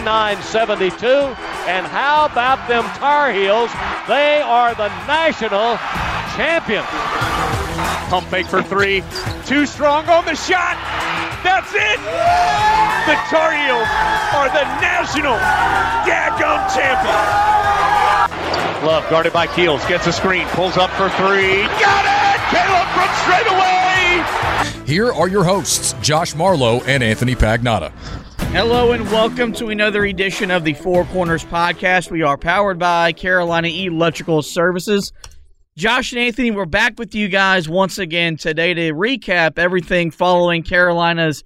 69-72. And how about them Tar Heels? They are the national champions. Pump fake for three. Too strong on the shot. That's it. The Tar Heels are the national daggum champions. Love guarded by Keels gets a screen, pulls up for three. Got it. Caleb from straight away. Here are your hosts, Josh Marlowe and Anthony Pagnotta. Hello and welcome to another edition of the Four Corners podcast. We are powered by Carolina Electrical Services. Josh and Anthony, we're back with you guys once again today to recap everything following Carolina's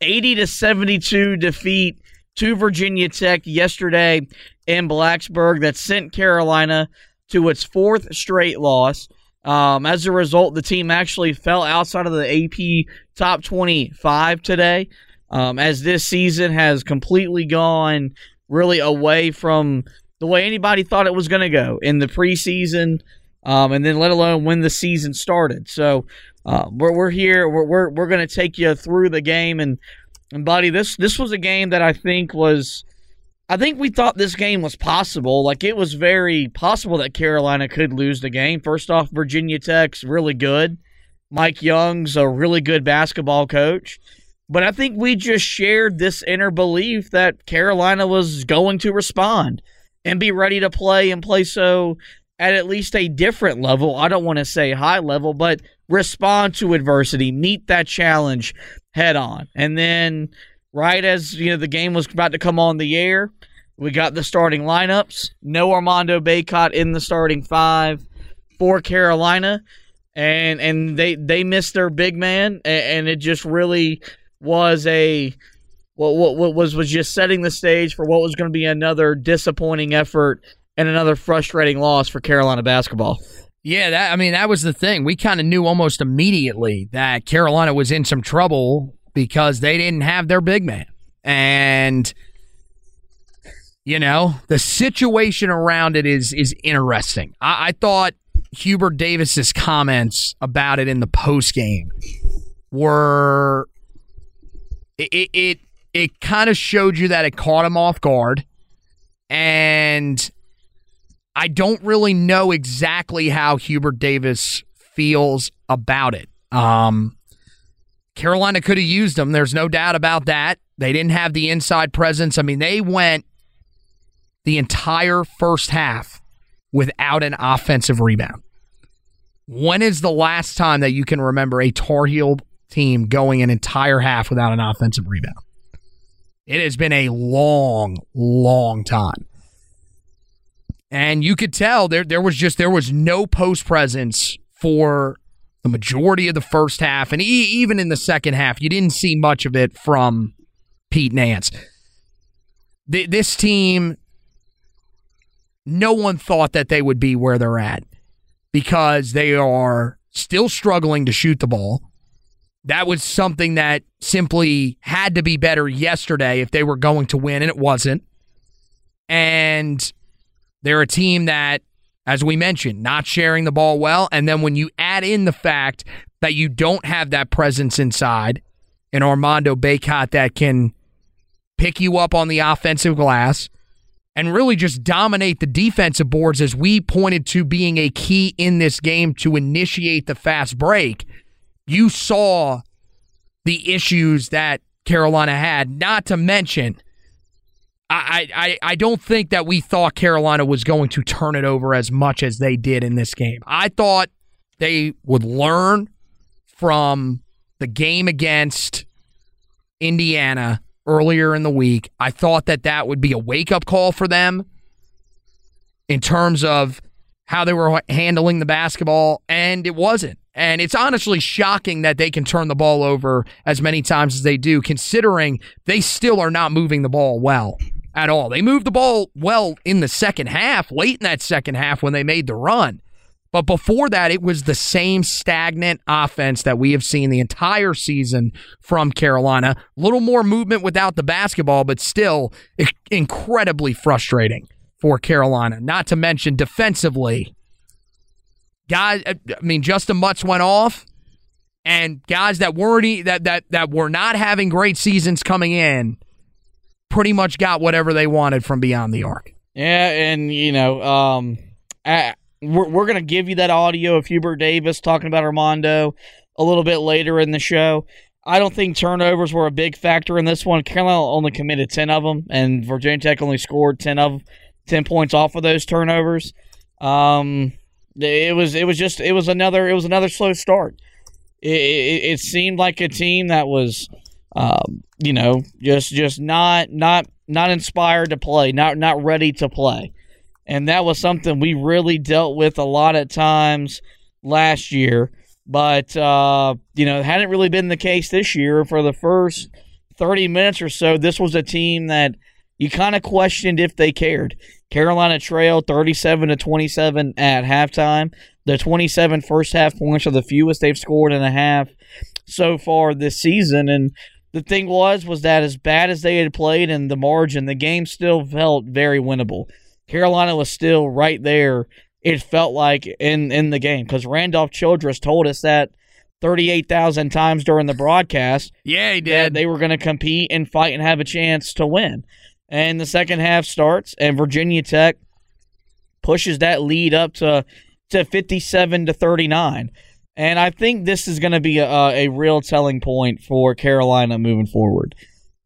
80 to 72 defeat to Virginia Tech yesterday in Blacksburg that sent Carolina to its fourth straight loss. Um, as a result, the team actually fell outside of the AP top 25 today, um, as this season has completely gone really away from the way anybody thought it was going to go in the preseason, um, and then let alone when the season started. So uh, we're, we're here. We're, we're, we're going to take you through the game. And, and, buddy, this, this was a game that I think was. I think we thought this game was possible. Like it was very possible that Carolina could lose the game. First off, Virginia Tech's really good. Mike Young's a really good basketball coach. But I think we just shared this inner belief that Carolina was going to respond and be ready to play and play so at at least a different level. I don't want to say high level, but respond to adversity, meet that challenge head on. And then right as you know the game was about to come on the air, we got the starting lineups. No Armando Bacot in the starting five for Carolina, and and they they missed their big man, and, it just really was a what, what was was just setting the stage for what was going to be another disappointing effort and another frustrating loss for Carolina basketball. Yeah, that I mean that was the thing. We kind of knew almost immediately that Carolina was in some trouble because they didn't have their big man. And you know, the situation around it is is interesting. I, I thought Hubert Davis's comments about it in the post game were it it it, it kind of showed you that it caught him off guard and I don't really know exactly how Hubert Davis feels about it. Um, Carolina could have used them. There's no doubt about that. They didn't have the inside presence. I mean, they went the entire first half without an offensive rebound. When is the last time that you can remember a Tar Heel team going an entire half without an offensive rebound? It has been a long, long time. And you could tell there there was just there was no post presence for the majority of the first half, and e- even in the second half, you didn't see much of it from Pete Nance. Th- this team, no one thought that they would be where they're at because they are still struggling to shoot the ball. That was something that simply had to be better yesterday if they were going to win, and it wasn't. And they're a team that as we mentioned, not sharing the ball well. And then when you add in the fact that you don't have that presence inside, an Armando Bacot that can pick you up on the offensive glass and really just dominate the defensive boards as we pointed to being a key in this game to initiate the fast break. You saw the issues that Carolina had, not to mention I, I, I don't think that we thought Carolina was going to turn it over as much as they did in this game. I thought they would learn from the game against Indiana earlier in the week. I thought that that would be a wake up call for them in terms of how they were handling the basketball, and it wasn't. And it's honestly shocking that they can turn the ball over as many times as they do, considering they still are not moving the ball well at all. They moved the ball well in the second half, late in that second half when they made the run. But before that, it was the same stagnant offense that we have seen the entire season from Carolina. A little more movement without the basketball, but still incredibly frustrating for Carolina. Not to mention defensively. Guys, I mean, Justyn Mutts went off, and guys that weren't that that that were not having great seasons coming in pretty much got whatever they wanted from beyond the arc. Yeah, and you know, um, I, we're we're gonna give you that audio of Hubert Davis talking about Armando a little bit later in the show. I don't think turnovers were a big factor in this one. Carolina only committed ten of them, and Virginia Tech only scored ten of ten points off of those turnovers. Um, it was it was just it was another it was another slow start. It, it, it seemed like a team that was um, you know, just just not not not inspired to play, not not ready to play. And that was something we really dealt with a lot at times last year. But uh, you know, it hadn't really been the case this year. For the first 30 minutes or so, this was a team that you kind of questioned if they cared. Carolina trailed 37 to 27 at halftime. The 27 first half points are the fewest they've scored in a half so far this season. And the thing was was that as bad as they had played in the margin, the game still felt very winnable. Carolina was still right there. It felt like in in the game because Randolph Childress told us that thirty eight thousand times during the broadcast. Yeah, he did. they were going to compete and fight and have a chance to win. And the second half starts, and Virginia Tech pushes that lead up to to fifty seven to thirty nine. And I think this is going to be a, a real telling point for Carolina moving forward.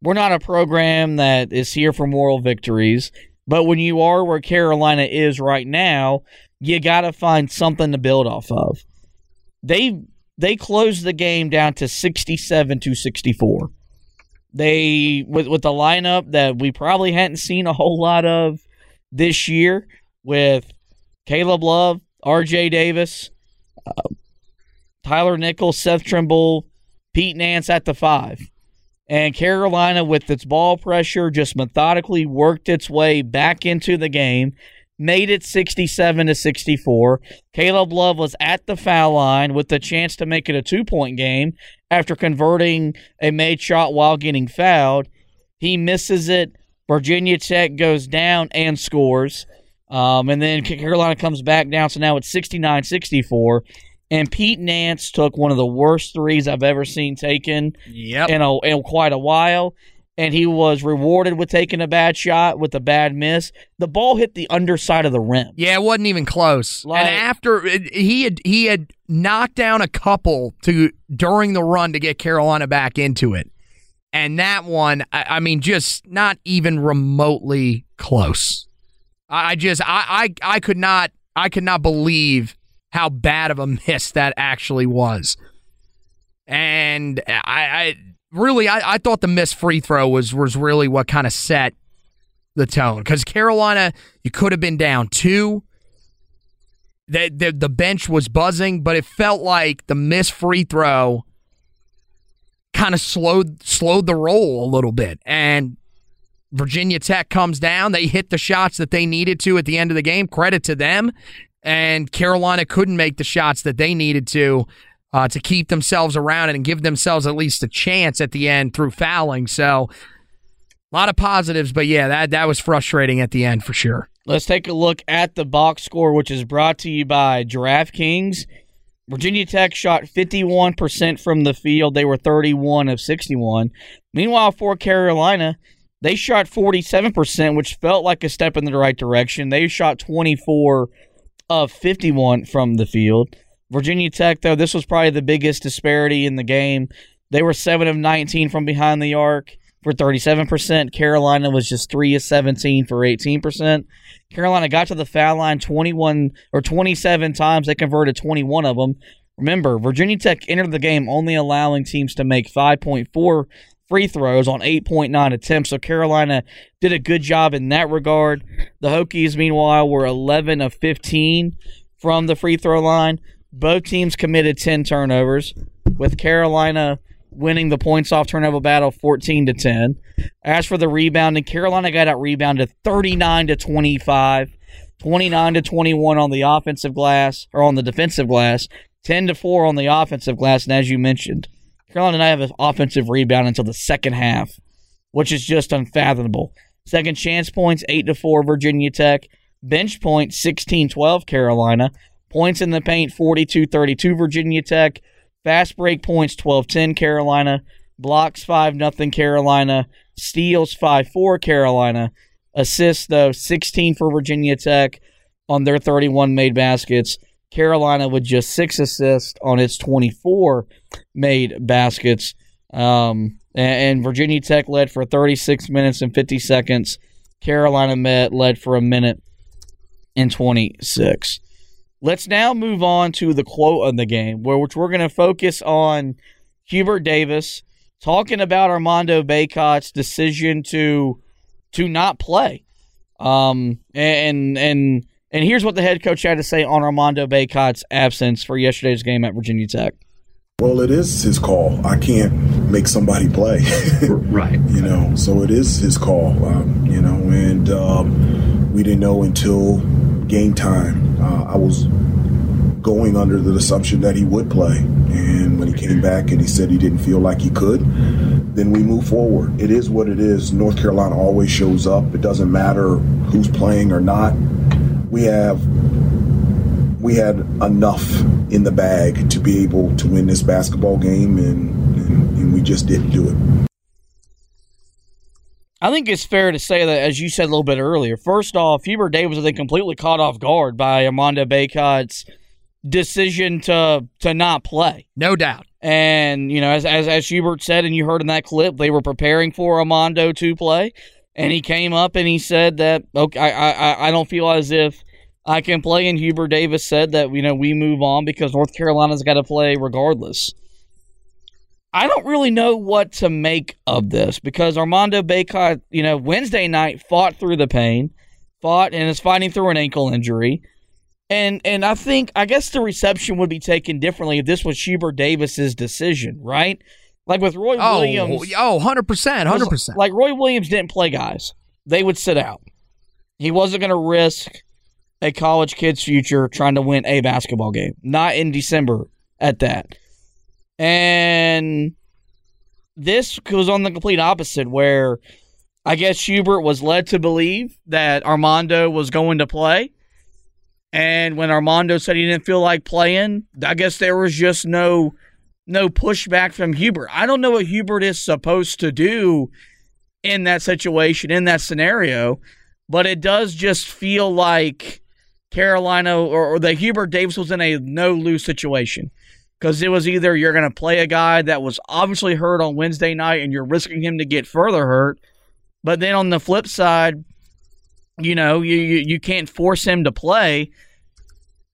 We're not a program that is here for moral victories, but when you are where Carolina is right now, you got to find something to build off of. They they closed the game down to 67 to 64. They with with the lineup that we probably hadn't seen a whole lot of this year with Caleb Love, R.J. Davis, uh, Tyler Nickel, Seth Trimble, Pete Nance at the five. And Carolina, with its ball pressure, just methodically worked its way back into the game, made it 67 to 64. Caleb Love was at the foul line with the chance to make it a two point game after converting a made shot while getting fouled. He misses it. Virginia Tech goes down and scores. Um, and then Carolina comes back down. So now it's 69 64. And Pete Nance took one of the worst threes I've ever seen taken yep. in, a, in quite a while. And he was rewarded with taking a bad shot with a bad miss. The ball hit the underside of the rim. Yeah, it wasn't even close. Like, and after he had he had knocked down a couple to during the run to get Carolina back into it. And that one, I, I mean, just not even remotely close. I, I just I, I I could not I could not believe how bad of a miss that actually was. And I, I really, I, I thought the missed free throw was was really what kind of set the tone because Carolina, you could have been down two. The, the the bench was buzzing, but it felt like the missed free throw kind of slowed slowed the roll a little bit. And Virginia Tech comes down. They hit the shots that they needed to at the end of the game. Credit to them and Carolina couldn't make the shots that they needed to uh, to keep themselves around it and give themselves at least a chance at the end through fouling. So a lot of positives, but yeah, that that was frustrating at the end for sure. Let's take a look at the box score, which is brought to you by DraftKings. Virginia Tech shot 51% from the field. They were 31 of 61. Meanwhile, for Carolina, they shot 47%, which felt like a step in the right direction. They shot 24 of 51 from the field. Virginia Tech, though, this was probably the biggest disparity in the game. They were 7 of 19 from behind the arc for 37%. Carolina was just 3 of 17 for 18%. Carolina got to the foul line 21 or 27 times. They converted 21 of them. Remember, Virginia Tech entered the game only allowing teams to make 5.4 free throws on 8.9 attempts. So Carolina did a good job in that regard. The Hokies, meanwhile, were 11 of 15 from the free throw line. Both teams committed 10 turnovers, with Carolina winning the points off turnover battle 14 to 10. As for the rebounding, Carolina got out rebounded 39 to 25, 29 to 21 on the offensive glass or on the defensive glass, 10 to 4 on the offensive glass, and as you mentioned, Carolina did not have an offensive rebound until the second half, which is just unfathomable. Second chance points 8 to 4 Virginia Tech, bench points 16-12 Carolina, points in the paint 42-32 Virginia Tech, fast break points 12-10 Carolina, blocks 5 nothing Carolina, steals 5-4 Carolina, assists though 16 for Virginia Tech on their 31 made baskets. Carolina with just 6 assists on its 24 made baskets. Um, and, and Virginia Tech led for 36 minutes and 50 seconds. Carolina met led for a minute and 26. Let's now move on to the quote of the game, where which we're going to focus on Hubert Davis talking about Armando Bacot's decision to to not play. Um, and and and here's what the head coach had to say on Armando Bacot's absence for yesterday's game at Virginia Tech. Well, it is his call. I can't make somebody play. right. You know, so it is his call. Um, you know, and um, we didn't know until game time. Uh, I was going under the assumption that he would play. And when he came back and he said he didn't feel like he could, then we move forward. It is what it is. North Carolina always shows up. It doesn't matter who's playing or not. We have we had enough in the bag to be able to win this basketball game, and, and, and we just didn't do it. I think it's fair to say that, as you said a little bit earlier, first off, Hubert Davis was completely caught off guard by Armando Bacot's decision to to not play. No doubt. And you know, as as as Hubert said, and you heard in that clip, they were preparing for Armando to play, and he came up and he said that okay, I I I don't feel as if I can play. And Hubert Davis said that you know we move on because North Carolina's got to play regardless. I don't really know what to make of this because Armando Bacot, you know, Wednesday night fought through the pain, fought and is fighting through an ankle injury. And and I think I guess the reception would be taken differently if this was Hubert Davis's decision, right? Like with Roy oh, Williams. Oh, 100%, 100%. Like Roy Williams didn't play guys. They would sit out. He wasn't going to risk a college kid's future trying to win a basketball game. Not in December at that. And this goes on the complete opposite, where I guess Hubert was led to believe that Armando was going to play. And when Armando said he didn't feel like playing, I guess there was just no no pushback from Hubert. I don't know what Hubert is supposed to do in that situation, in that scenario, but it does just feel like Carolina or, or that Hubert Davis was in a no lose situation because it was either you're going to play a guy that was obviously hurt on Wednesday night and you're risking him to get further hurt, but then on the flip side, you know you you, you can't force him to play.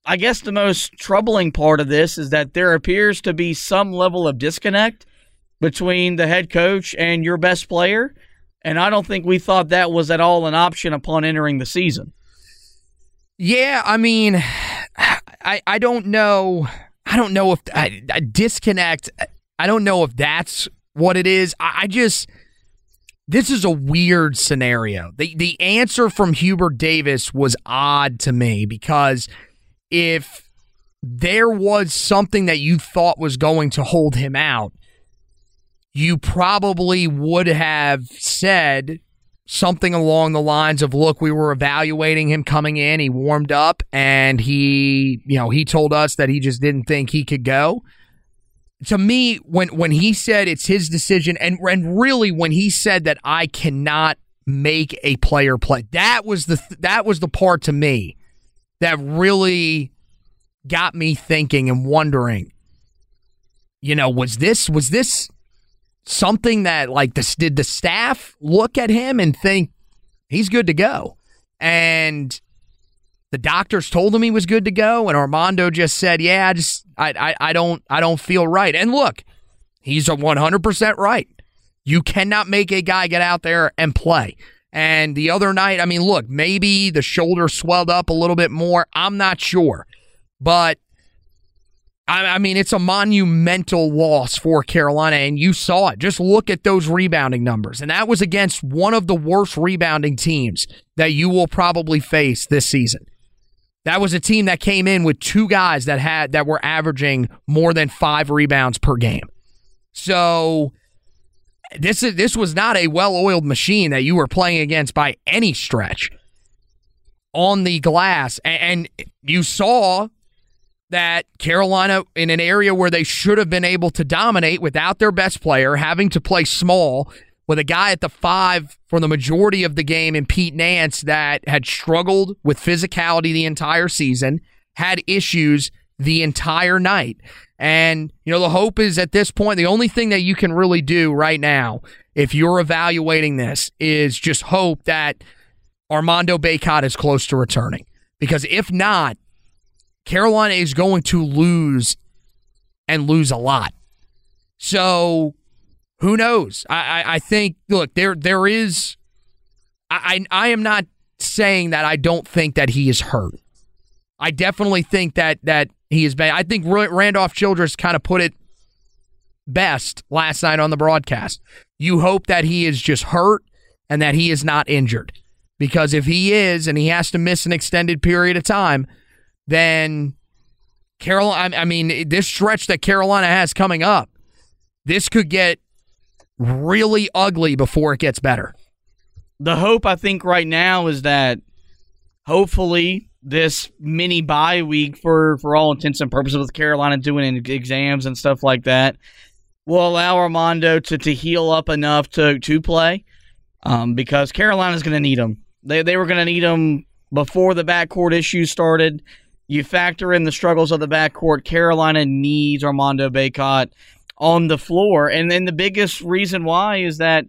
I guess the most troubling part of this is that there appears to be some level of disconnect between the head coach and your best player. And I don't think we thought that was at all an option upon entering the season. Yeah, I mean, I I don't know. I don't know if I, I disconnect. I don't know if that's what it is. I, I just this is a weird scenario. The the answer from Hubert Davis was odd to me because if there was something that you thought was going to hold him out, you probably would have said something along the lines of look we were evaluating him coming in. He warmed up and he you know he told us that he just didn't think he could go. To me when when he said it's his decision and and really when he said that I cannot make a player play that was the that was the part to me that really got me thinking and wondering you know was this was this something that like this did the staff look at him and think he's good to go? And the doctors told him he was good to go and armando just said yeah i just i i, I don't i don't feel right. And look he's a 100% right. You cannot make a guy get out there and play. And the other night i mean look maybe the shoulder swelled up a little bit more. I'm not sure. But I, mean, it's a monumental loss for Carolina, and you saw it. Just look at those rebounding numbers. And that was against one of the worst rebounding teams that you will probably face this season. That was a team that came in with two guys that had that were averaging more than five rebounds per game. So this is this was not a well-oiled machine that you were playing against by any stretch on the glass. And, and you saw that Carolina, in an area where they should have been able to dominate without their best player, having to play small with a guy at the five for the majority of the game in Pete Nance that had struggled with physicality the entire season, had issues the entire night. And, you know, the hope is at this point, the only thing that you can really do right now, if you're evaluating this, is just hope that Armando Bacot is close to returning. Because if not, Carolina is going to lose and lose a lot. So who knows? I, I, I think look there there is I, I I am not saying that I don't think that he is hurt. I definitely think that that he is bad. I think Randolph Childress kind of put it best last night on the broadcast. You hope that he is just hurt and that he is not injured. Because if he is and he has to miss an extended period of time, then Carolina. I mean, this stretch that Carolina has coming up, this could get really ugly before it gets better. The hope I think right now is that hopefully this mini bye week for for all intents and purposes with Carolina doing exams and stuff like that will allow Armando to to heal up enough to to play um, because Carolina's going to need him. They they were going to need him before the backcourt issues started. You factor in the struggles of the backcourt. Carolina needs Armando Bacot on the floor, and then the biggest reason why is that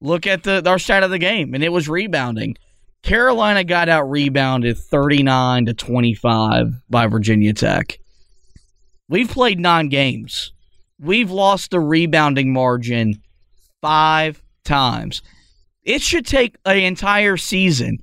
look at the our stat of the game, and it was rebounding. Carolina got out rebounded 39 to 25 by Virginia Tech. We've played nine games. We've lost the rebounding margin five times. It should take an entire season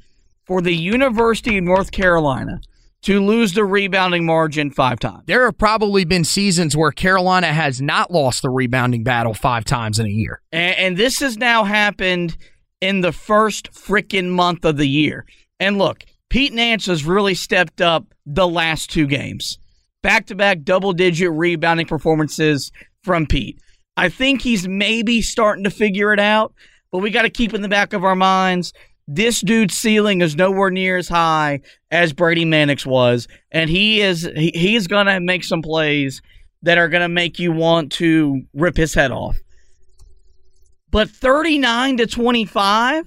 for the University of North Carolina to lose the rebounding margin five times. There have probably been seasons where Carolina has not lost the rebounding battle five times in a year. And, and this has now happened in the first freaking month of the year. And look, Pete Nance has really stepped up the last two games. Back to back double digit rebounding performances from Pete. I think he's maybe starting to figure it out, but we got to keep in the back of our minds this dude's ceiling is nowhere near as high as Brady Manek was, and he is he, he's gonna make some plays that are gonna make you want to rip his head off. But 39 to 25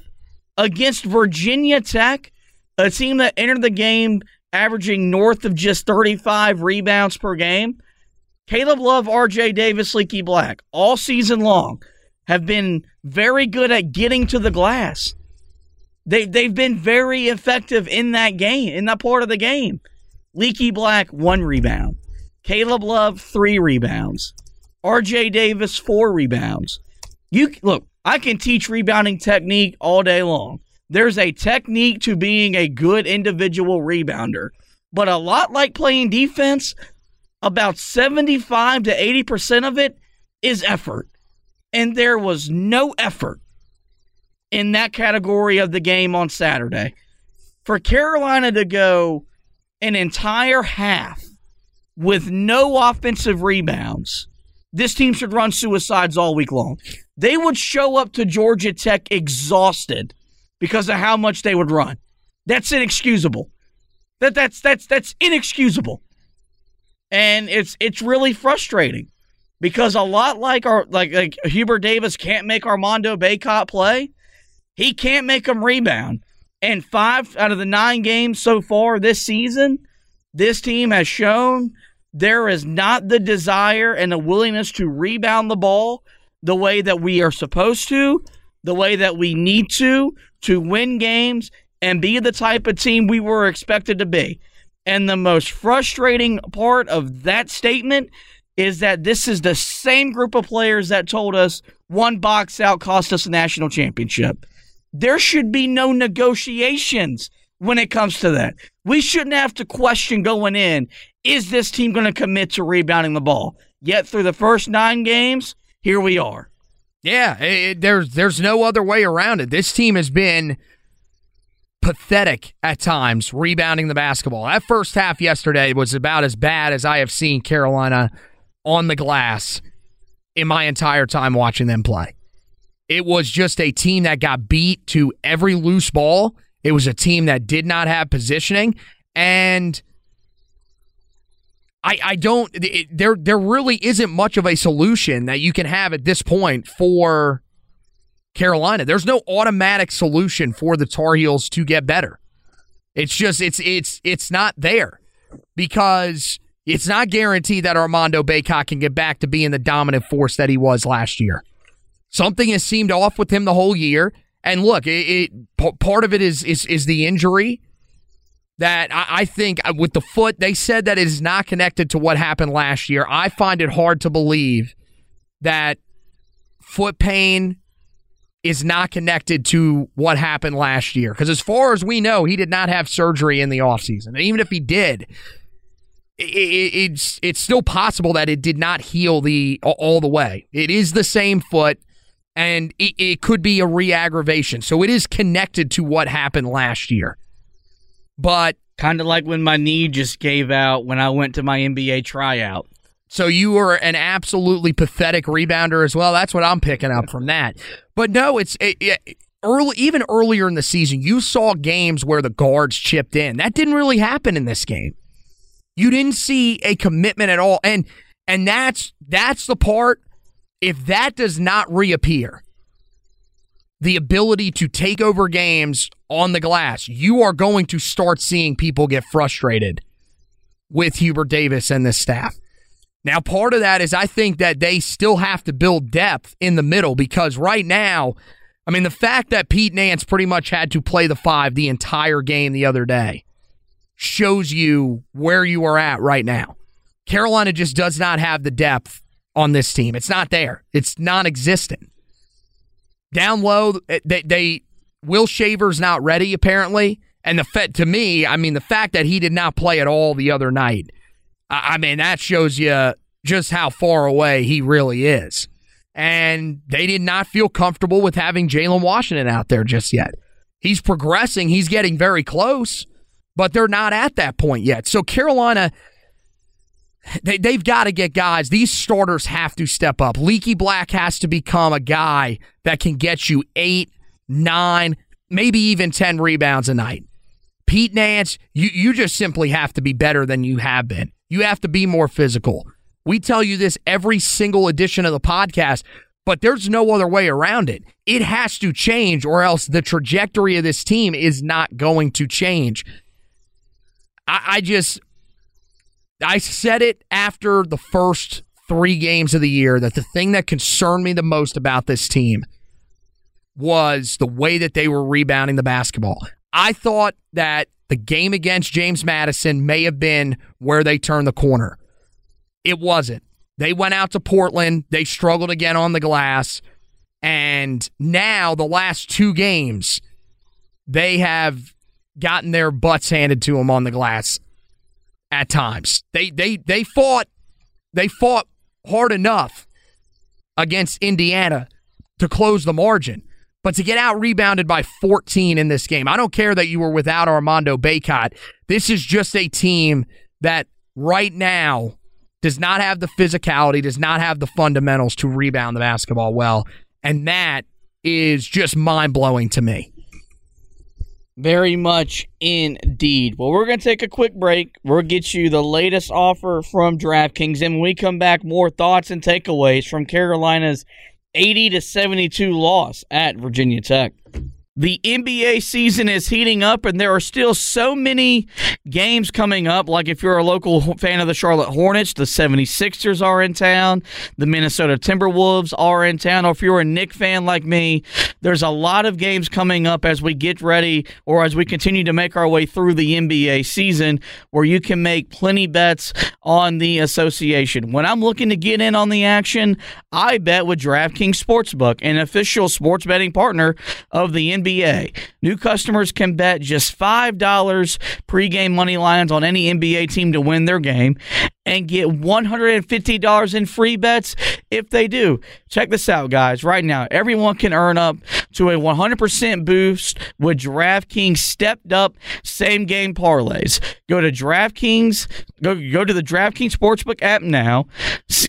against Virginia Tech, a team that entered the game averaging north of just 35 rebounds per game. Caleb Love, RJ Davis, Leaky Black, all season long, have been very good at getting to the glass. They they've been very effective in that game, in that part of the game. Leaky Black one rebound, Caleb Love three rebounds, R.J. Davis four rebounds. You look, I can teach rebounding technique all day long. There's a technique to being a good individual rebounder, but a lot like playing defense, about 75 to 80% of it is effort. And there was no effort in that category of the game on Saturday. For Carolina to go an entire half with no offensive rebounds, this team should run suicides all week long. They would show up to Georgia Tech exhausted because of how much they would run. That's inexcusable. That that's that's that's inexcusable. And it's it's really frustrating because a lot like our like like Hubert Davis can't make Armando Bacot play. He can't make them rebound. And five out of the nine games so far this season, this team has shown there is not the desire and the willingness to rebound the ball the way that we are supposed to, the way that we need to, to win games and be the type of team we were expected to be. And the most frustrating part of that statement is that this is the same group of players that told us one box out cost us a national championship. There should be no negotiations when it comes to that. We shouldn't have to question going in is this team going to commit to rebounding the ball? Yet through the first nine games, here we are. Yeah, it, there's there's no other way around it. This team has been pathetic at times rebounding the basketball. That first half yesterday was about as bad as I have seen Carolina on the glass in my entire time watching them play. It was just a team that got beat to every loose ball. It was a team that did not have positioning and I, I don't it, there there really isn't much of a solution that you can have at this point for Carolina. There's no automatic solution for the Tar Heels to get better. It's just it's it's it's not there because it's not guaranteed that Armando Bacot can get back to being the dominant force that he was last year. Something has seemed off with him the whole year. And look, it, it part of it is is is the injury that I, I think uh, with the foot, they said that it is not connected to what happened last year. I find it hard to believe that foot pain is not connected to what happened last year. Because as far as we know, he did not have surgery in the offseason. And even if he did, it, it, it's it's still possible that it did not heal the all the way. It is the same foot, and it, it could be a re-aggravation. So it is connected to what happened last year. But kind of like when my knee just gave out when I went to my NBA tryout. So you were an absolutely pathetic rebounder as well. That's what I'm picking up from that. But no, it's it, it, early, even earlier in the season, you saw games where the guards chipped in. That didn't really happen in this game. You didn't see a commitment at all, and and that's that's the part. If that does not reappear, the ability to take over games on the glass, you are going to start seeing people get frustrated with Hubert Davis and this staff. Now, part of that is I think that they still have to build depth in the middle because right now, I mean, the fact that Pete Nance pretty much had to play the five the entire game the other day shows you where you are at right now. Carolina just does not have the depth on this team. It's not there, it's non existent. Down low, eh, they, they Will Shaver's not ready apparently, and the fact to me, I mean, the fact that he did not play at all the other night, I, I mean, that shows you just how far away he really is. And they did not feel comfortable with having Jalen Washington out there just yet. He's progressing, he's getting very close, but they're not at that point yet. So Carolina they, they've got to get guys. These starters have to step up. Leaky Black has to become a guy that can get you eight, nine, maybe even 10 rebounds a night. Pete Nance, you, you just simply have to be better than you have been. You have to be more physical. We tell you this every single edition of the podcast, but there's no other way around it. It has to change, or else the trajectory of this team is not going to change. I, I just, I said it after the first three games of the year that the thing that concerned me the most about this team was the way that they were rebounding the basketball. I thought that the game against James Madison may have been where they turned the corner. It wasn't. They went out to Portland, they struggled again on the glass, and now the last two games, they have gotten their butts handed to them on the glass at times. They they they fought they fought hard enough against Indiana to close the margin. But to get out rebounded by 14 in this game, I don't care that you were without Armando Bacot. This is just a team that right now does not have the physicality, does not have the fundamentals to rebound the basketball well. And that is just mind blowing to me. Very much indeed. Well, we're going to take a quick break. We'll get you the latest offer from DraftKings. And when we come back, more thoughts and takeaways from Carolina's 80 to 72 loss at Virginia Tech. The NBA season is heating up, and there are still so many games coming up. Like if you're a local fan of the Charlotte Hornets, the 76ers are in town, the Minnesota Timberwolves are in town. Or if you're a Knick fan like me, there's a lot of games coming up as we get ready or as we continue to make our way through the NBA season where you can make plenty bets on the association. When I'm looking to get in on the action, I bet with DraftKings Sportsbook, an official sports betting partner of the NBA. NBA. New customers can bet just $5 pregame money lines on any NBA team to win their game and get $150 in free bets if they do. Check this out, guys. Right now, everyone can earn up to a 100% boost with DraftKings stepped up same game parlays. Go to DraftKings, go, go to the DraftKings Sportsbook app now,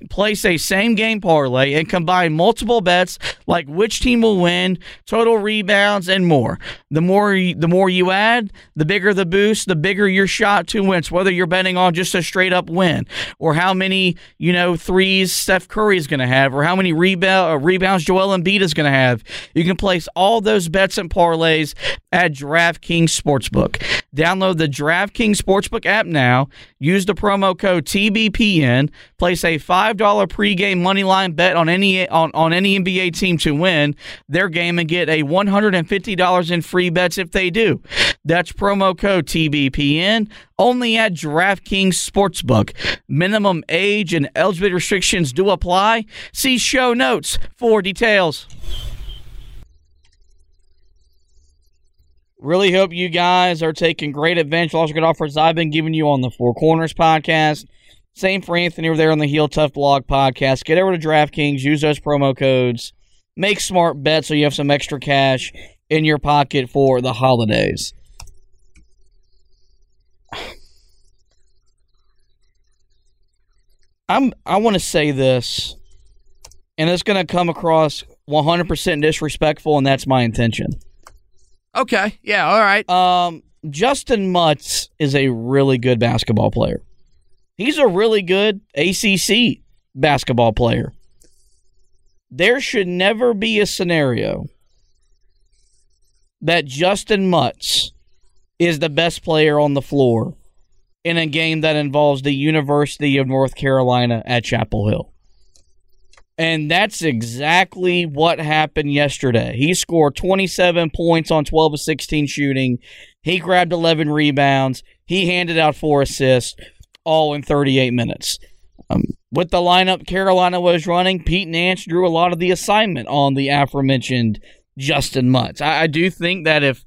place a same game parlay, and combine multiple bets like which team will win, total rebounds, and more. The more, the more you add, the bigger the boost, the bigger your shot to win. Whether you're betting on just a straight up win, or how many, you know, threes Steph Curry is going to have, or how many rebound, uh, rebounds Joel Embiid is going to have. You can place all those bets and parlays at DraftKings Sportsbook. Download the DraftKings Sportsbook app now. Use the promo code TBPN. Place a $5 pregame moneyline bet on any on, on any NBA team to win their game and get a $150 in free bets if they do. That's promo code TBPN only at DraftKings Sportsbook. Minimum age and eligibility restrictions do apply. See show notes for details. Really hope you guys are taking great advantage of all the good offers I've been giving you on the Four Corners podcast. Same for Anthony over there on the Heel Tough Blog podcast. Get over to DraftKings, use those promo codes, make smart bets so you have some extra cash in your pocket for the holidays. I'm I want to say this, and it's going to come across 100% disrespectful, and that's my intention. Okay. Yeah. All right. Um, Justyn Mutts is a really good basketball player. He's a really good ACC basketball player. There should never be a scenario that Justyn Mutts is the best player on the floor in a game that involves the University of North Carolina at Chapel Hill. And that's exactly what happened yesterday. He scored 27 points on 12 of 16 shooting. He grabbed 11 rebounds. He handed out four assists, all in 38 minutes. Um, with the lineup Carolina was running, Pete Nance drew a lot of the assignment on the aforementioned Justyn Mutts. I, I do think that if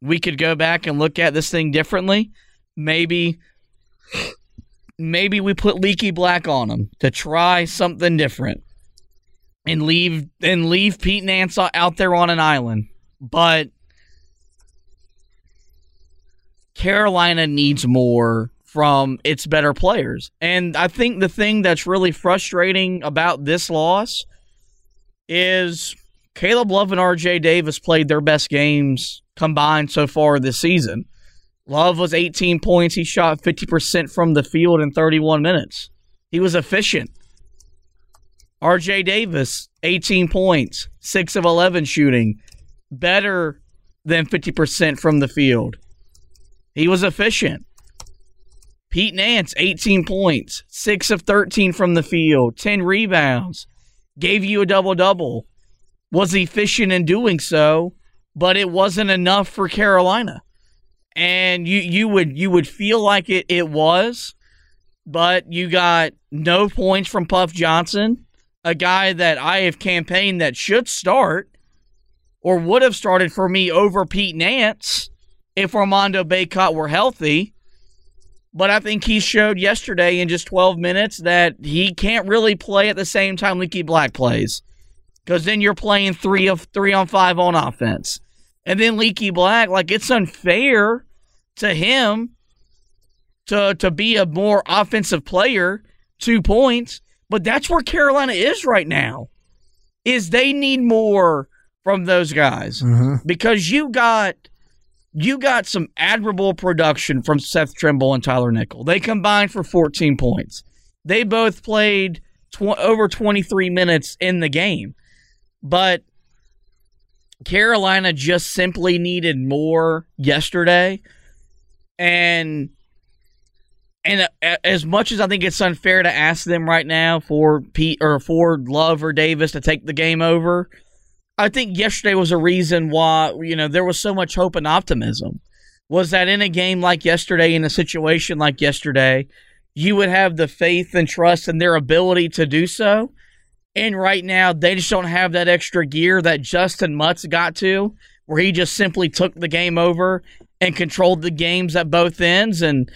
we could go back and look at this thing differently, maybe maybe we put Leaky Black on him to try something different and leave and leave Pete Nance out there on an island. But Carolina needs more from its better players. And I think the thing that's really frustrating about this loss is Caleb Love and RJ Davis played their best games combined so far this season. Love was 18 points. He shot 50% from the field in 31 minutes. He was efficient. RJ Davis, 18 points, 6 of 11 shooting, better than 50% from the field. He was efficient. Pete Nance, 18 points, 6 of 13 from the field, 10 rebounds, gave you a double double. Was efficient in doing so, but it wasn't enough for Carolina and you you would you would feel like it it was, but you got no points from Puff Johnson, a guy that I have campaigned that should start or would have started for me over Pete Nance if Armando Bacot were healthy. But I think he showed yesterday in just 12 minutes that he can't really play at the same time Leaky Black plays. Because then you're playing three of three on five on offense. And then Leaky Black, like it's unfair to him to to be a more offensive player, two points. But that's where Carolina is right now. Is they need more from those guys Mm-hmm. because you got you got some admirable production from Seth Trimble and Tyler Nickel. They combined for 14 points. They both played tw- over 23 minutes in the game. But Carolina just simply needed more yesterday. And and uh, as much as I think it's unfair to ask them right now for Pete or for Love or Davis to take the game over, I think yesterday was a reason why you know there was so much hope and optimism. Was that in a game like yesterday, in a situation like yesterday, you would have the faith and trust in their ability to do so. And right now, they just don't have that extra gear that Justyn Mutts got to, where he just simply took the game over and controlled the games at both ends. And,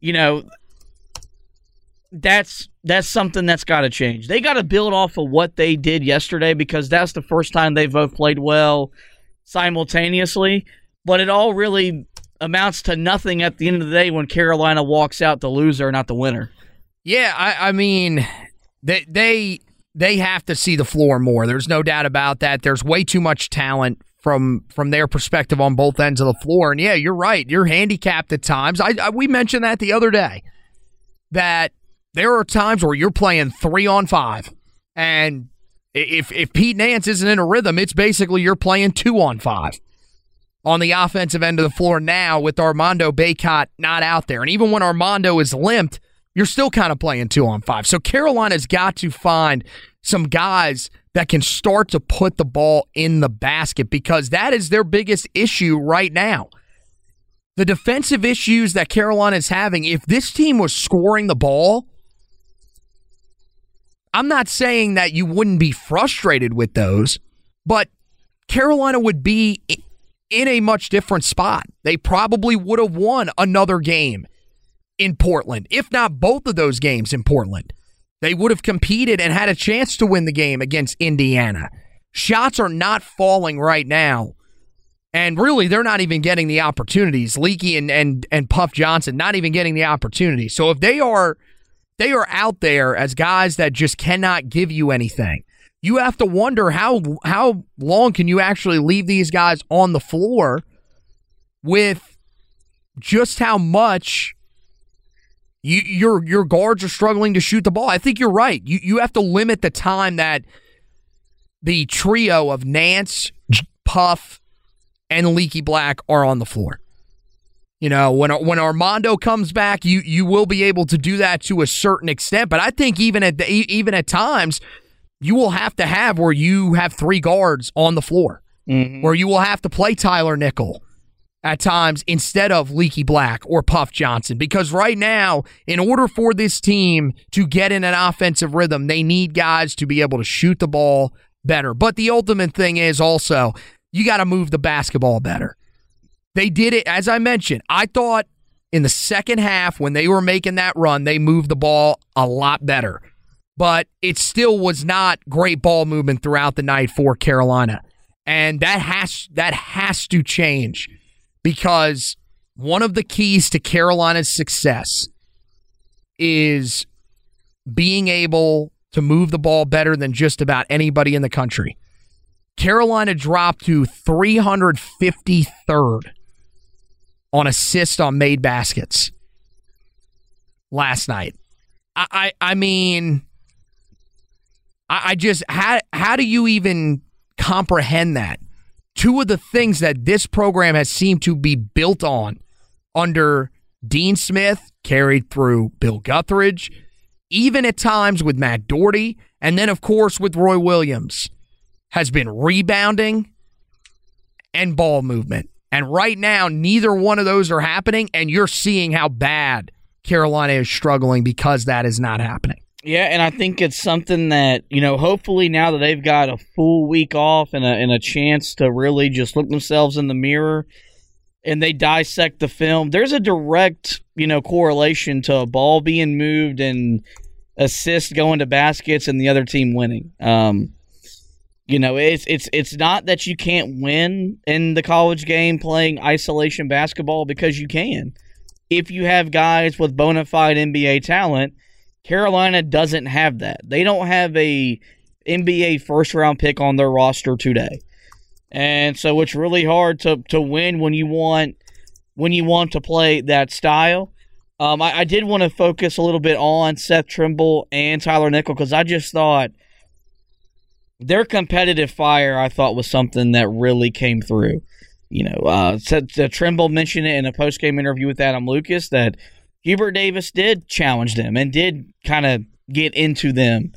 you know, that's that's something that's got to change. They got to build off of what they did yesterday because that's the first time they've both played well simultaneously. But it all really amounts to nothing at the end of the day when Carolina walks out the loser, not the winner. Yeah, I, I mean, they they they have to see the floor more. There's no doubt about that. There's way too much talent from from their perspective on both ends of the floor. And yeah, you're right. You're handicapped at times. I, I we mentioned that the other day that there are times where you're playing three on five, and if if Pete Nance isn't in a rhythm, it's basically you're playing two on five on the offensive end of the floor now with Armando Bacot not out there. And even when Armando is limped, you're still kind of playing two on five. So Carolina's got to find some guys that can start to put the ball in the basket because that is their biggest issue right now. The defensive issues that Carolina is having, if this team was scoring the ball, I'm not saying that you wouldn't be frustrated with those, but Carolina would be in a much different spot. They probably would have won another game in Portland, if not both of those games in Portland. They would have competed and had a chance to win the game against Indiana. Shots are not falling right now. And really, they're not even getting the opportunities. Leaky and, and, and Puff Johnson not even getting the opportunity. So if they are they are out there as guys that just cannot give you anything, you have to wonder how how long can you actually leave these guys on the floor with just how much you, your your guards are struggling to shoot the ball. I think you're right. You you have to limit the time that the trio of Nance, Puff, and Leaky Black are on the floor. You know, when when Armando comes back, you you will be able to do that to a certain extent. But I think even at the, even at times, you will have to have where you have three guards on the floor, mm-hmm. where you will have to play Tyler Nickel at times instead of Leaky Black or Puff Johnson. Because right now, in order for this team to get in an offensive rhythm, they need guys to be able to shoot the ball better. But the ultimate thing is also you got to move the basketball better. They did it, as I mentioned. I thought in the second half, when they were making that run, they moved the ball a lot better but it still was not great ball movement throughout the night for Carolina. And that has that has to change because one of the keys to Carolina's success is being able to move the ball better than just about anybody in the country. Carolina dropped to 353rd on assist on made baskets last night. I, I, I mean, I, I just how how do you even comprehend that? Two of the things that this program has seemed to be built on under Dean Smith, carried through Bill Guthridge, even at times with Matt Doherty, and then of course with Roy Williams, has been rebounding and ball movement. And right now, neither one of those are happening, and you're seeing how bad Carolina is struggling because that is not happening. Yeah, and I think it's something that you know. Hopefully, now that they've got a full week off and a and a chance to really just look themselves in the mirror, and they dissect the film, there's a direct you know correlation to a ball being moved and assist going to baskets and the other team winning. Um, you know, it's it's it's not that you can't win in the college game playing isolation basketball because you can. If you have guys with bona fide NBA talent Carolina doesn't have that. They don't have a NBA first round pick on their roster today. and so it's really hard to to win when you want when you want to play that style. Um, I, I did want to focus a little bit on Seth Trimble and Tyler Nickel because I just thought their competitive fire. I thought was something that really came through. You know, uh, Seth, Trimble mentioned it in a post game interview with Adam Lucas that Hubert Davis did challenge them and did kind of get into them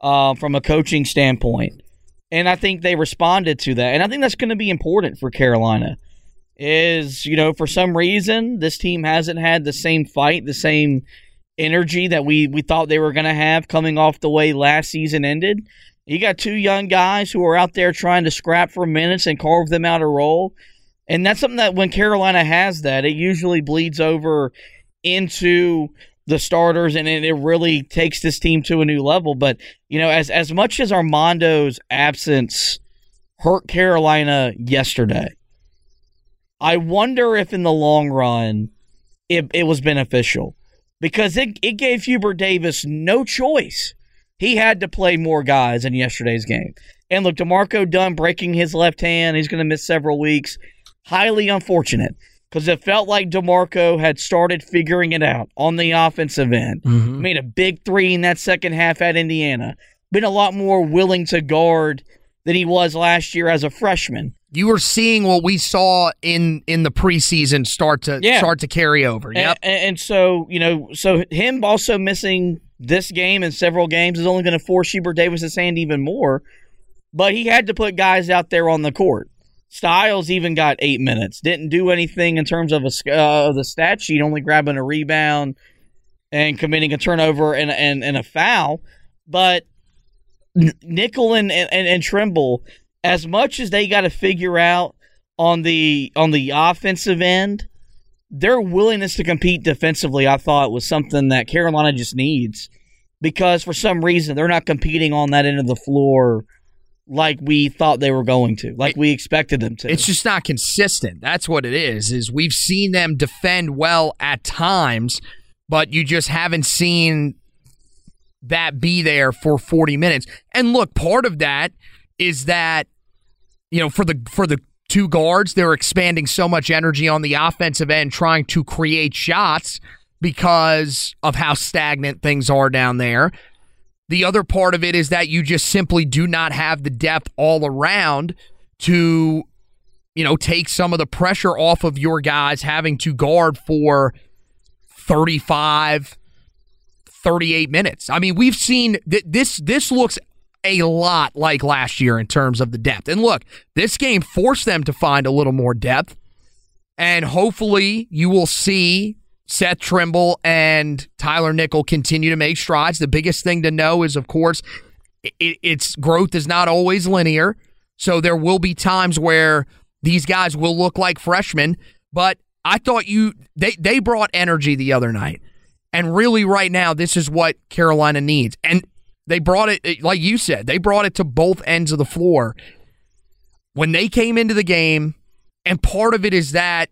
uh, from a coaching standpoint. And I think they responded to that. And I think that's going to be important for Carolina. Is, you know, for some reason, this team hasn't had the same fight, the same energy that we, we thought they were going to have coming off the way last season ended. You got two young guys who are out there trying to scrap for minutes and carve them out a role. And that's something that when Carolina has that, it usually bleeds over into the starters and it really takes this team to a new level. But, you know, as as much as Armando's absence hurt Carolina yesterday, I wonder if in the long run it, it was beneficial. Because it, it gave Hubert Davis no choice. He had to play more guys in yesterday's game. And look, D'Marco Dunn breaking his left hand. He's going to miss several weeks. Highly unfortunate because it felt like D'Marco had started figuring it out on the offensive end. Mm-hmm. Made a big three in that second half at Indiana. Been a lot more willing to guard than he was last year as a freshman. You were seeing what we saw in in the preseason start to Yeah. start to carry over. Yep. And, and so, you know, so him also missing this game and several games is only going to force Hubert Davis' hand even more. But he had to put guys out there on the court. Styles even got eight minutes. Didn't do anything in terms of a uh, the stat sheet, only grabbing a rebound and committing a turnover and and, and a foul. But Nickel and, and, and Trimble, as much as they got to figure out on the on the offensive end, their willingness to compete defensively, I thought, was something that Carolina just needs because for some reason they're not competing on that end of the floor like we thought they were going to, like we expected them to. It's just not consistent. That's what it is. Is we've seen them defend well at times, but you just haven't seen that be there for 40 minutes. And look, part of that is that you know, for the for the two guards, they're expanding so much energy on the offensive end trying to create shots because of how stagnant things are down there. The other part of it is that you just simply do not have the depth all around to, you know, take some of the pressure off of your guys having to guard for 35, 38 minutes. I mean, we've seen th- this. This looks a lot like last year in terms of the depth. And look, this game forced them to find a little more depth. And hopefully, you will see Seth Trimble and Tyler Nickel continue to make strides. The biggest thing to know is, of course, it, its growth is not always linear. So there will be times where these guys will look like freshmen. But I thought you they they brought energy the other night, and really right now this is what Carolina needs. And they brought it like you said they brought it to both ends of the floor when they came into the game. And part of it is that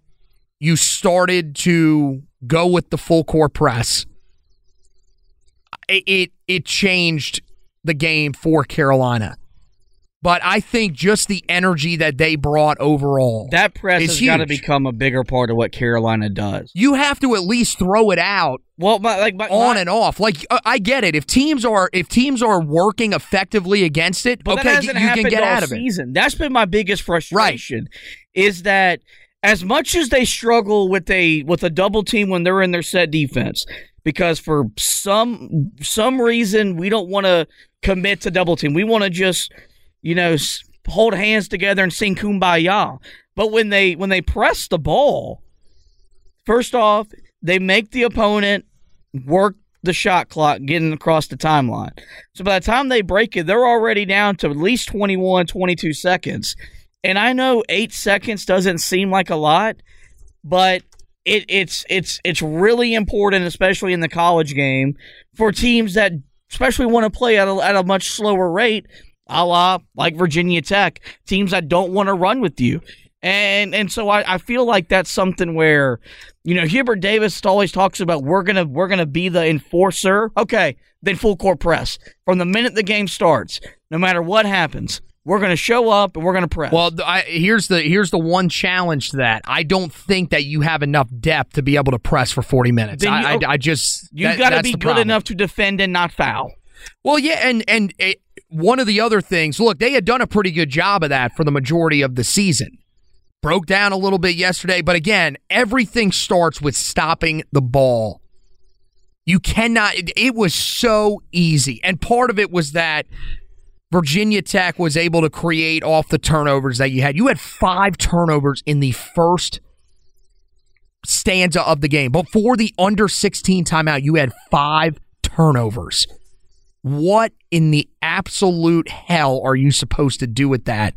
you started to go with the full core press. It, it it changed the game for Carolina. But I think just the energy that they brought overall. that press is has got to become a bigger part of what Carolina does. You have to at least throw it out Well, my, like my, on my- and off. Like uh, I get it. If teams are if teams are working effectively against it, But okay, you hasn't can get out of it. season. That's been my biggest frustration. Is that as much as they struggle with a with a double team when they're in their set defense, because for some some reason we don't want to commit to double team. We want to just you know hold hands together and sing kumbaya. But when they when they press the ball, first off, they make the opponent work the shot clock getting across the timeline. So by the time they break it, they're already down to at least 21, 22 seconds. And I know eight seconds doesn't seem like a lot, but it, it's it's it's really important, especially in the college game, for teams that especially want to play at a, at a much slower rate, a la like Virginia Tech, teams that don't want to run with you. And and so I, I feel like that's something where, you know, Hubert Davis always talks about we're gonna we're gonna be the enforcer. Okay, then full court press from the minute the game starts, no matter what happens. We're going to show up and we're going to press. Well, I, here's the here's the one challenge to that. I don't think that you have enough depth to be able to press for 40 minutes. Then I, you- I, I just you that- got to be good problem. enough to defend and not foul. Well, yeah, and and it, one of the other things, look, they had done a pretty good job of that for the majority of the season. Broke down a little bit yesterday, but again, everything starts with stopping the ball. You cannot. It, it was so easy, and part of it was that Virginia Tech was able to create off the turnovers that you had. You had five turnovers in the first stanza of the game. Before the under 16 timeout, you had five turnovers. What in the absolute hell are you supposed to do with that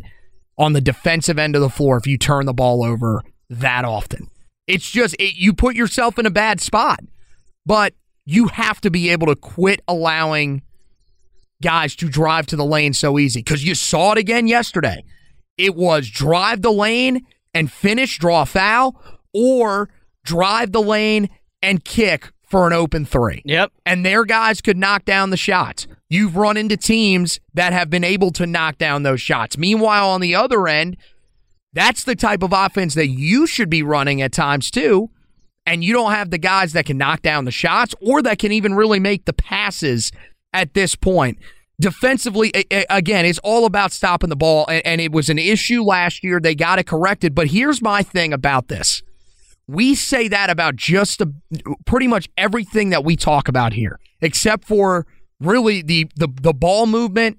on the defensive end of the floor if you turn the ball over that often? It's just, it, you put yourself in a bad spot. But you have to be able to quit allowing guys to drive to the lane so easy because you saw it again yesterday. It was drive the lane and finish, draw a foul, or drive the lane and kick for an open three. Yep. And their guys could knock down the shots. You've run into teams that have been able to knock down those shots. Meanwhile, on the other end, that's the type of offense that you should be running at times too. And you don't have the guys that can knock down the shots or that can even really make the passes at this point. Defensively, again, it's all about stopping the ball. And, it was an issue last year. They got it corrected. But here's my thing about this we say that about just pretty much everything that we talk about here, except for really the, the the ball movement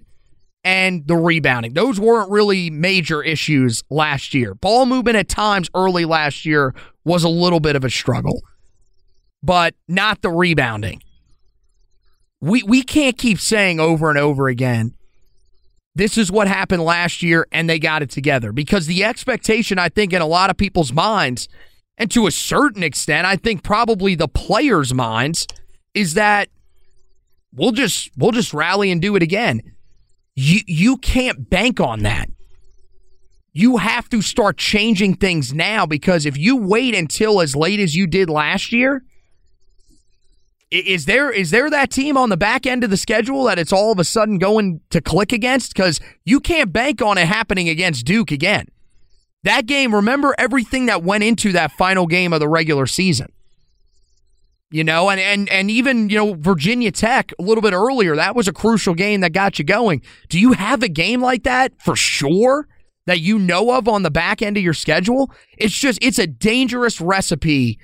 and the rebounding. Those weren't really major issues last year. Ball movement at times early last year was a little bit of a struggle, but not the rebounding. We we can't keep saying over and over again this is what happened last year and they got it together because the expectation I think in a lot of people's minds and to a certain extent I think probably the players' minds is that we'll just we'll just rally and do it again. You you can't bank on that. You have to start changing things now because if you wait until as late as you did last year, is there is there that team on the back end of the schedule that it's all of a sudden going to click against? Because you can't bank on it happening against Duke again. That game, remember everything that went into that final game of the regular season. You know, and and and even, you know, Virginia Tech a little bit earlier, that was a crucial game that got you going. Do you have a game like that for sure that you know of on the back end of your schedule? It's just it's a dangerous recipe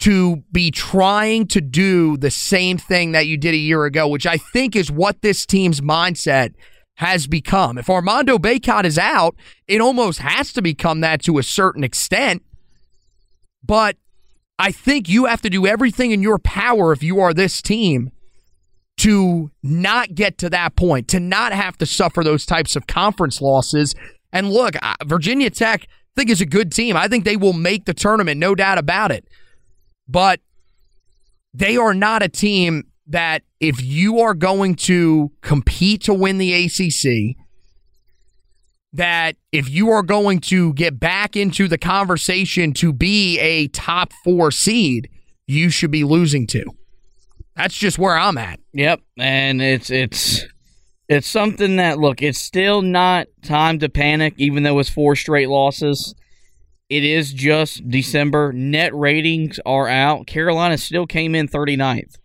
to be trying to do the same thing that you did a year ago, which I think is what this team's mindset has become. If Armando Bacot is out, it almost has to become that to a certain extent. But I think you have to do everything in your power if you are this team to not get to that point, to not have to suffer those types of conference losses. And look, Virginia Tech, I think is a good team. I think they will make the tournament, no doubt about it. But they are not a team that if you are going to compete to win the ACC, that if you are going to get back into the conversation to be a top four seed, you should be losing to. That's just where I'm at. Yep, and it's it's it's something that look, it's still not time to panic, even though it's four straight losses. It is just December. Net ratings are out. Carolina still came in 39th,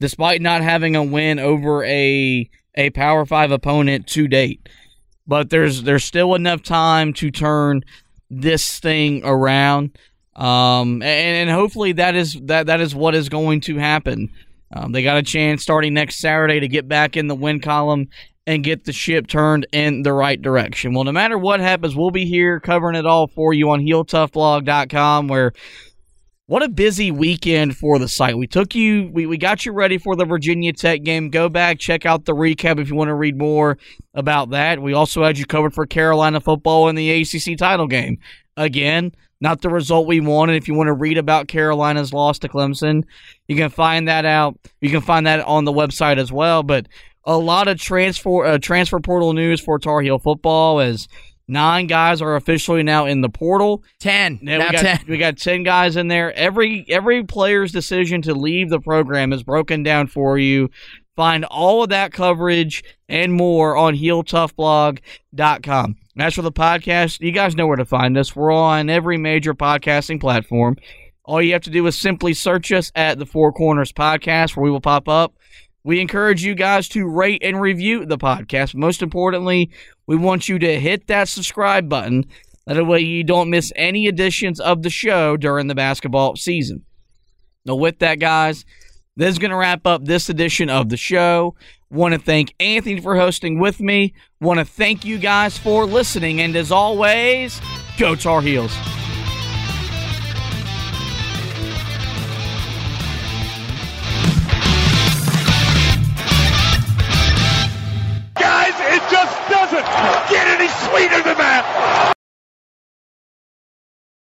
despite not having a win over a a Power Five opponent to date. But there's there's still enough time to turn this thing around, um, and, and hopefully that is that that is what is going to happen. Um, they got a chance starting next Saturday to get back in the win column and get the ship turned in the right direction. Well, no matter what happens, we'll be here covering it all for you on HeelToughBlog.com where what a busy weekend for the site. We took you, we, we got you ready for the Virginia Tech game. Go back, check out the recap if you want to read more about that. We also had you covered for Carolina football in the ACC title game. Again, not the result we wanted. If you want to read about Carolina's loss to Clemson, you can find that out. You can find that on the website as well. But a lot of transfer uh, transfer portal news for Tar Heel football as nine guys are officially now in the portal. Ten. Yeah, now we got, ten. We got ten guys in there. Every every player's decision to leave the program is broken down for you. Find all of that coverage and more on HeelToughBlog.com. As for the podcast, you guys know where to find us. We're on every major podcasting platform. All you have to do is simply search us at the Four Corners Podcast, where we will pop up. We encourage you guys to rate and review the podcast. Most importantly, we want you to hit that subscribe button. That way you don't miss any editions of the show during the basketball season. Now, with that, guys, this is going to wrap up this edition of the show. Want to thank Anthony for hosting with me. Want to thank you guys for listening. And as always, go Tar Heels. sweeter than that.